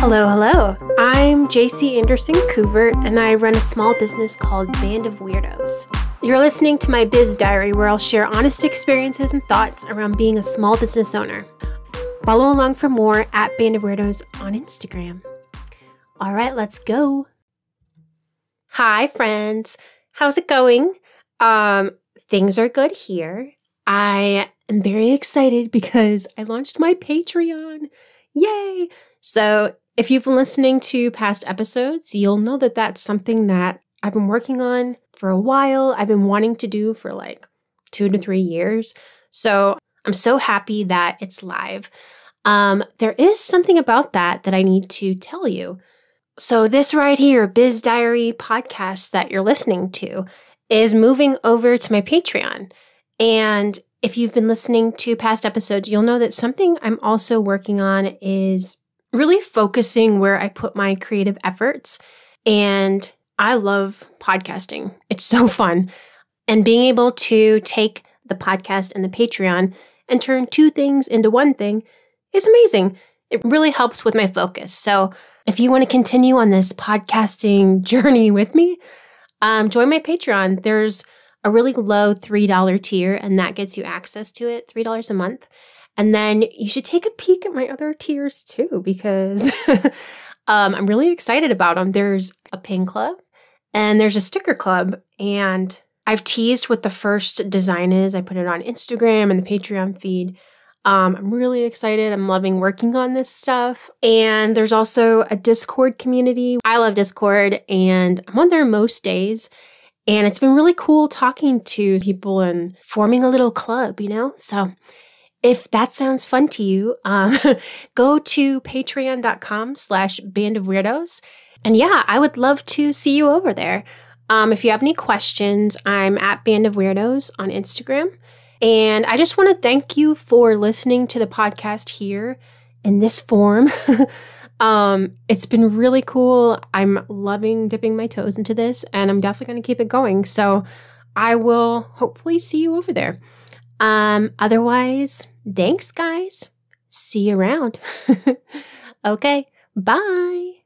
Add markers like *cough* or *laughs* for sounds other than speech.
Hello, hello. I'm JC Anderson Couvert, and I run a small business called Band of Weirdos. You're listening to my biz diary where I'll share honest experiences and thoughts around being a small business owner. Follow along for more at Band of Weirdos on Instagram. All right, let's go. Hi, friends. How's it going? Um, things are good here. I am very excited because I launched my Patreon. Yay! So, if you've been listening to past episodes, you'll know that that's something that I've been working on for a while. I've been wanting to do for like two to three years. So I'm so happy that it's live. Um, there is something about that that I need to tell you. So, this right here, Biz Diary podcast that you're listening to, is moving over to my Patreon. And if you've been listening to past episodes, you'll know that something I'm also working on is really focusing where I put my creative efforts. And I love podcasting, it's so *laughs* fun. And being able to take the podcast and the Patreon and turn two things into one thing is amazing. It really helps with my focus. So, if you want to continue on this podcasting *laughs* journey with me, um, join my Patreon. There's a really low $3 tier, and that gets you access to it $3 a month. And then you should take a peek at my other tiers too, because *laughs* um, I'm really excited about them. There's a pin club and there's a sticker club. And I've teased what the first design is. I put it on Instagram and the Patreon feed. Um, I'm really excited. I'm loving working on this stuff. And there's also a Discord community. I love Discord and I'm on there most days. And it's been really cool talking to people and forming a little club, you know? So if that sounds fun to you, um, *laughs* go to patreon.com slash band of weirdos. And yeah, I would love to see you over there. Um, if you have any questions, I'm at Band of Weirdos on Instagram. And I just want to thank you for listening to the podcast here in this form. *laughs* um, it's been really cool. I'm loving dipping my toes into this, and I'm definitely going to keep it going. So I will hopefully see you over there. Um, otherwise, thanks, guys. See you around. *laughs* okay, bye.